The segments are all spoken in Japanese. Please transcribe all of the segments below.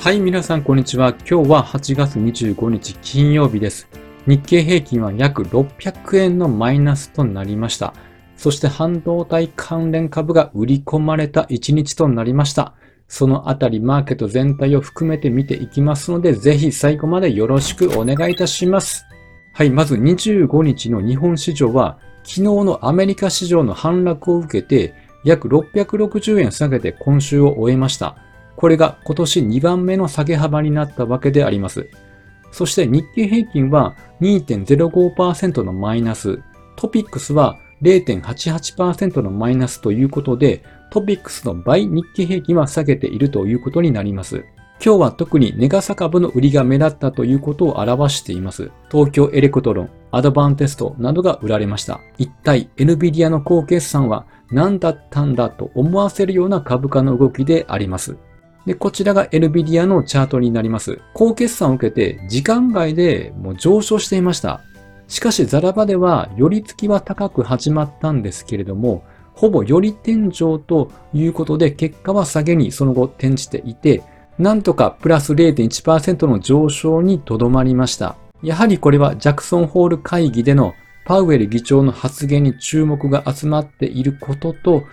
はい、皆さん、こんにちは。今日は8月25日金曜日です。日経平均は約600円のマイナスとなりました。そして半導体関連株が売り込まれた1日となりました。そのあたりマーケット全体を含めて見ていきますので、ぜひ最後までよろしくお願いいたします。はい、まず25日の日本市場は、昨日のアメリカ市場の反落を受けて、約660円下げて今週を終えました。これが今年2番目の下げ幅になったわけであります。そして日経平均は2.05%のマイナス、トピックスは0.88%のマイナスということで、トピックスの倍日経平均は下げているということになります。今日は特に値がさ株の売りが目立ったということを表しています。東京エレクトロン、アドバンテストなどが売られました。一体 NVIDIA の好決算は何だったんだと思わせるような株価の動きであります。で、こちらが NVIDIA のチャートになります。高決算を受けて時間外でもう上昇していました。しかしザラバでは寄り付きは高く始まったんですけれども、ほぼ寄り天井ということで結果は下げにその後転じていて、なんとかプラス0.1%の上昇にとどまりました。やはりこれはジャクソンホール会議でのパウエル議長の発言に注目が集まっていることと、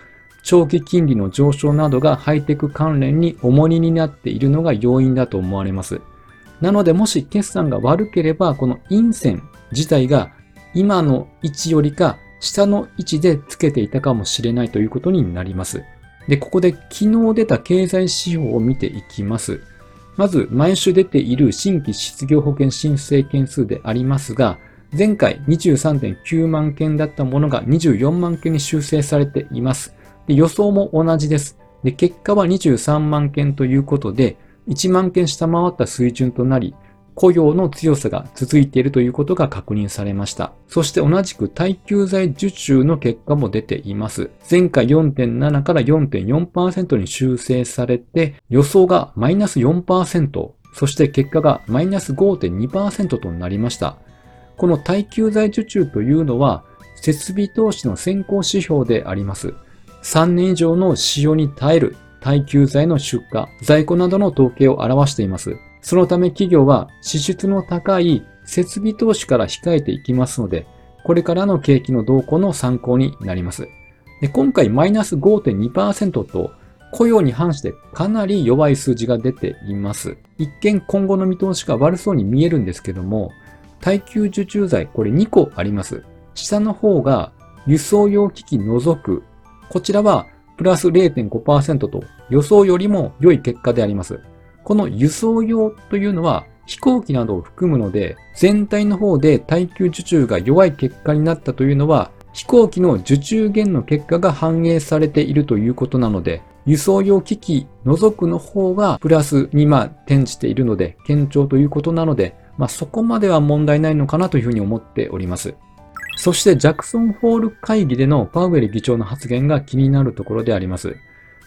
長期金利の上昇などがハイテク関連に重荷になっているのが要因だと思われます。なのでもし決算が悪ければ、この陰線自体が今の位置よりか下の位置でつけていたかもしれないということになります。で、ここで昨日出た経済指標を見ていきます。まず、毎週出ている新規失業保険申請件数でありますが、前回23.9万件だったものが24万件に修正されています。で予想も同じです。で、結果は23万件ということで、1万件下回った水準となり、雇用の強さが続いているということが確認されました。そして同じく耐久財受注の結果も出ています。前回4.7から4.4%に修正されて、予想がマイナス4%、そして結果がマイナス5.2%となりました。この耐久財受注というのは、設備投資の先行指標であります。3年以上の使用に耐える耐久財の出荷、在庫などの統計を表しています。そのため企業は支出の高い設備投資から控えていきますので、これからの景気の動向の参考になります。で今回マイナス5.2%と雇用に反してかなり弱い数字が出ています。一見今後の見通しが悪そうに見えるんですけども、耐久受注剤これ2個あります。下の方が輸送用機器除く。こちらはプラス0.5%と予想よりも良い結果であります。この輸送用というのは飛行機などを含むので、全体の方で耐久受注が弱い結果になったというのは、飛行機の受注減の結果が反映されているということなので、輸送用機器除くの方がプラスにまあ転じているので、堅調ということなので、まあそこまでは問題ないのかなというふうに思っております。そしてジャクソンホール会議でのパウエル議長の発言が気になるところであります。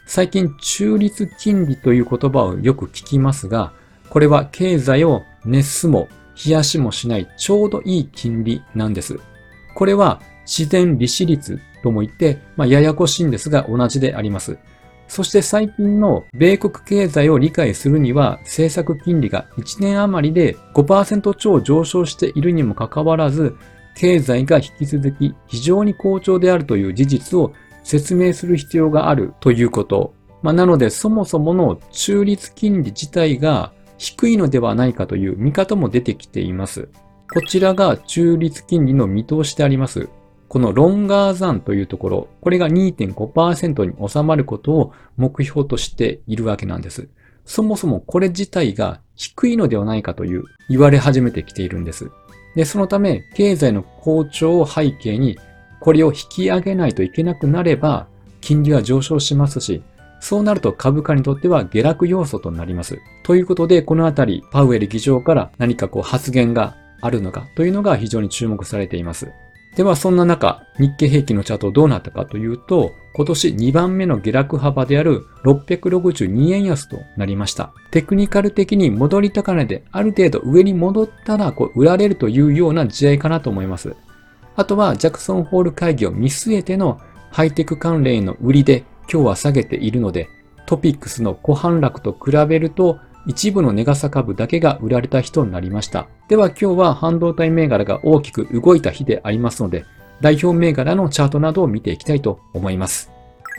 最近中立金利という言葉をよく聞きますが、これは経済を熱すも冷やしもしないちょうどいい金利なんです。これは自然利子率とも言って、まあ、ややこしいんですが同じであります。そして最近の米国経済を理解するには政策金利が1年余りで5%超上昇しているにもかかわらず、経済が引き続き非常に好調であるという事実を説明する必要があるということ。まあ、なのでそもそもの中立金利自体が低いのではないかという見方も出てきています。こちらが中立金利の見通しであります。このロンガーザンというところ、これが2.5%に収まることを目標としているわけなんです。そもそもこれ自体が低いのではないかという言われ始めてきているんです。で、そのため経済の好調を背景にこれを引き上げないといけなくなれば金利は上昇しますし、そうなると株価にとっては下落要素となります。ということで、このあたり、パウエル議長から何かこう発言があるのかというのが非常に注目されています。では、そんな中、日経平均のチャートどうなったかというと、今年2番目の下落幅である662円安となりました。テクニカル的に戻り高値である程度上に戻ったらこう売られるというような試合かなと思います。あとは、ジャクソンホール会議を見据えてのハイテク関連の売りで今日は下げているので、トピックスの小反落と比べると一部のネガサ株だけが売られた日となりました。では今日は半導体銘柄が大きく動いた日でありますので、代表銘柄のチャートなどを見ていきたいと思います。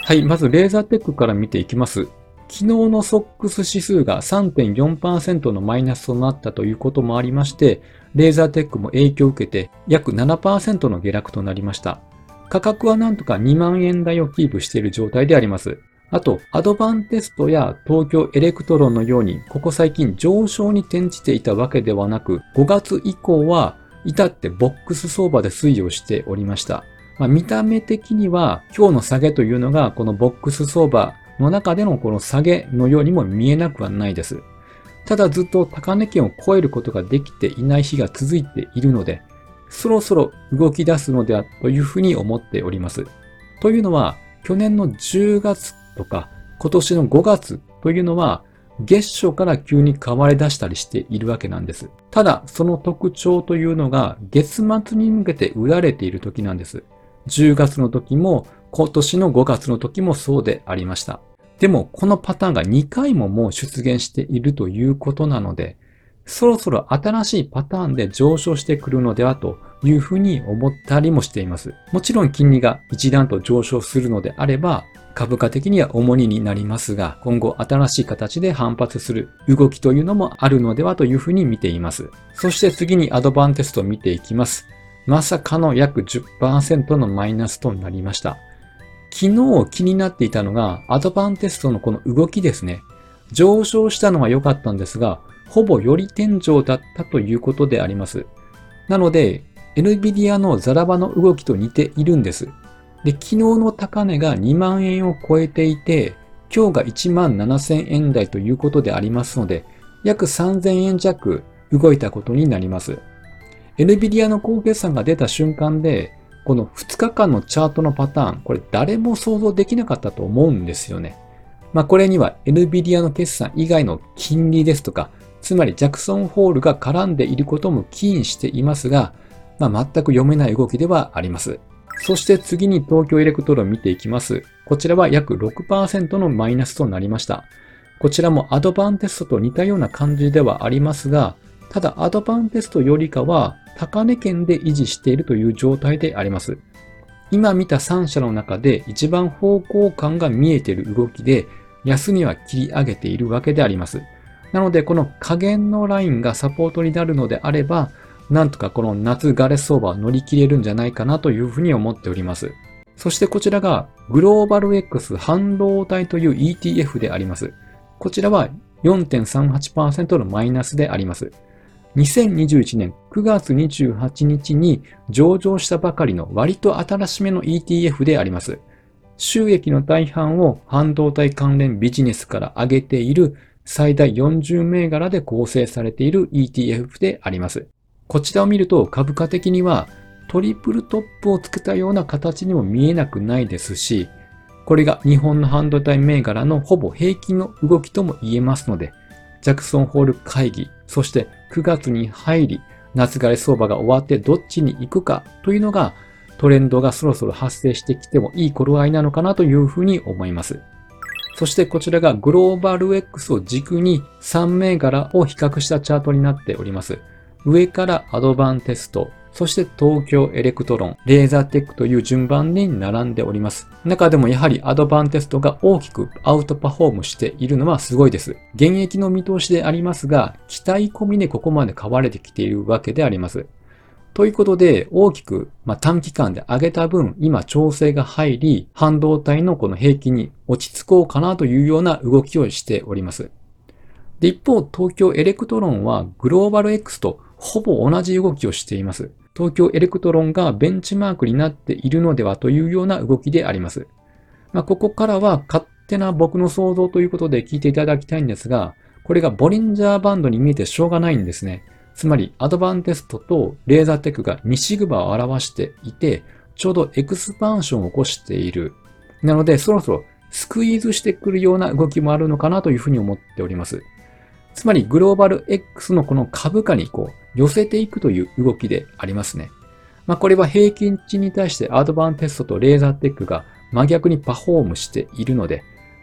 はい、まずレーザーテックから見ていきます。昨日のソックス指数が3.4%のマイナスとなったということもありまして、レーザーテックも影響を受けて約7%の下落となりました。価格はなんとか2万円台をキープしている状態であります。あと、アドバンテストや東京エレクトロンのように、ここ最近上昇に転じていたわけではなく、5月以降は至ってボックス相場で推移をしておりました。まあ、見た目的には今日の下げというのがこのボックス相場の中でのこの下げのようにも見えなくはないです。ただずっと高値圏を超えることができていない日が続いているので、そろそろ動き出すのではというふうに思っております。というのは、去年の10月とか今年の5月というのは月初から急に変わり出したりしているわけなんです。ただ、その特徴というのが月末に向けて売られている時なんです。10月の時も今年の5月の時もそうでありました。でも、このパターンが2回ももう出現しているということなので、そろそろ新しいパターンで上昇してくるのではというふうに思ったりもしています。もちろん金利が一段と上昇するのであれば、株価的には重荷になりますが、今後新しい形で反発する動きというのもあるのではというふうに見ています。そして次にアドバンテストを見ていきます。まさかの約10%のマイナスとなりました。昨日気になっていたのが、アドバンテストのこの動きですね。上昇したのは良かったんですが、ほぼより天井だったということであります。なので、NVIDIA のザラバの動きと似ているんです。で、昨日の高値が2万円を超えていて、今日が1万7000円台ということでありますので、約3000円弱動いたことになります。NVIDIA の高決算が出た瞬間で、この2日間のチャートのパターン、これ誰も想像できなかったと思うんですよね。まあこれには NVIDIA の決算以外の金利ですとか、つまりジャクソンホールが絡んでいることも起因していますが、まあ、全く読めない動きではあります。そして次に東京エレクトロン見ていきます。こちらは約6%のマイナスとなりました。こちらもアドバンテストと似たような感じではありますが、ただアドバンテストよりかは高値圏で維持しているという状態であります。今見た3社の中で一番方向感が見えている動きで、安値は切り上げているわけであります。なので、この下限のラインがサポートになるのであれば、なんとかこの夏ガレ相場を乗り切れるんじゃないかなというふうに思っております。そしてこちらがグローバル X 半導体という ETF であります。こちらは4.38%のマイナスであります。2021年9月28日に上場したばかりの割と新しめの ETF であります。収益の大半を半導体関連ビジネスから上げている最大40銘柄で構成されている ETF であります。こちらを見ると株価的にはトリプルトップをつけたような形にも見えなくないですし、これが日本の半導体銘柄のほぼ平均の動きとも言えますので、ジャクソンホール会議、そして9月に入り、夏枯れ相場が終わってどっちに行くかというのがトレンドがそろそろ発生してきてもいい頃合いなのかなというふうに思います。そしてこちらがグローバル X を軸に3銘柄を比較したチャートになっております。上からアドバンテスト、そして東京エレクトロン、レーザーテックという順番に並んでおります。中でもやはりアドバンテストが大きくアウトパフォームしているのはすごいです。減益の見通しでありますが、期待込みでここまで買われてきているわけであります。ということで、大きく、まあ、短期間で上げた分、今調整が入り、半導体のこの平均に落ち着こうかなというような動きをしております。で、一方、東京エレクトロンはグローバル X とほぼ同じ動きをしています。東京エレクトロンがベンチマークになっているのではというような動きであります。まあ、ここからは勝手な僕の想像ということで聞いていただきたいんですが、これがボリンジャーバンドに見えてしょうがないんですね。つまり、アドバンテストとレーザーテックが2シグマを表していて、ちょうどエクスパンションを起こしている。なので、そろそろスクイーズしてくるような動きもあるのかなというふうに思っております。つまりグローバル X のこの株価にこう寄せていくという動きでありますね。まあ、これは平均値に対してアドバンテストとレーザーテックが真逆にパフォームしているので、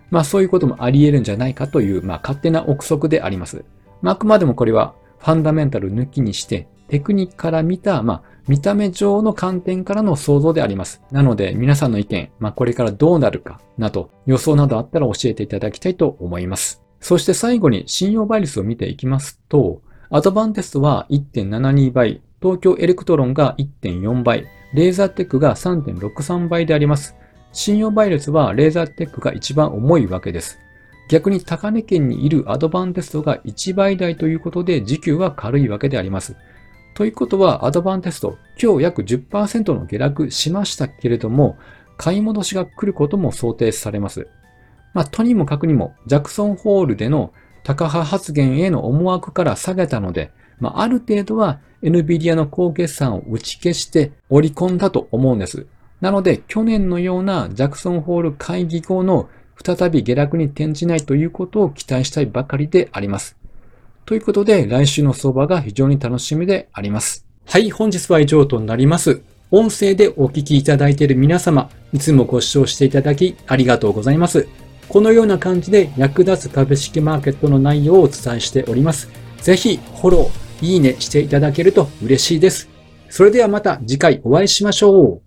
まあそういうこともあり得るんじゃないかという、まあ勝手な憶測であります。まああくまでもこれはファンダメンタル抜きにして、テクニカルから見た、まあ見た目上の観点からの想像であります。なので皆さんの意見、まあこれからどうなるかなど予想などあったら教えていただきたいと思います。そして最後に信用倍率を見ていきますと、アドバンテストは1.72倍、東京エレクトロンが1.4倍、レーザーテックが3.63倍であります。信用倍率はレーザーテックが一番重いわけです。逆に高値圏にいるアドバンテストが1倍台ということで時給は軽いわけであります。ということはアドバンテスト、今日約10%の下落しましたけれども、買い戻しが来ることも想定されます。まあ、とにもかくにも、ジャクソンホールでの高派発言への思惑から下げたので、まあ、ある程度は NVIDIA の高決算を打ち消して織り込んだと思うんです。なので、去年のようなジャクソンホール会議後の再び下落に転じないということを期待したいばかりであります。ということで、来週の相場が非常に楽しみであります。はい、本日は以上となります。音声でお聞きいただいている皆様、いつもご視聴していただきありがとうございます。このような感じで役立つ株式マーケットの内容をお伝えしております。ぜひフォロー、いいねしていただけると嬉しいです。それではまた次回お会いしましょう。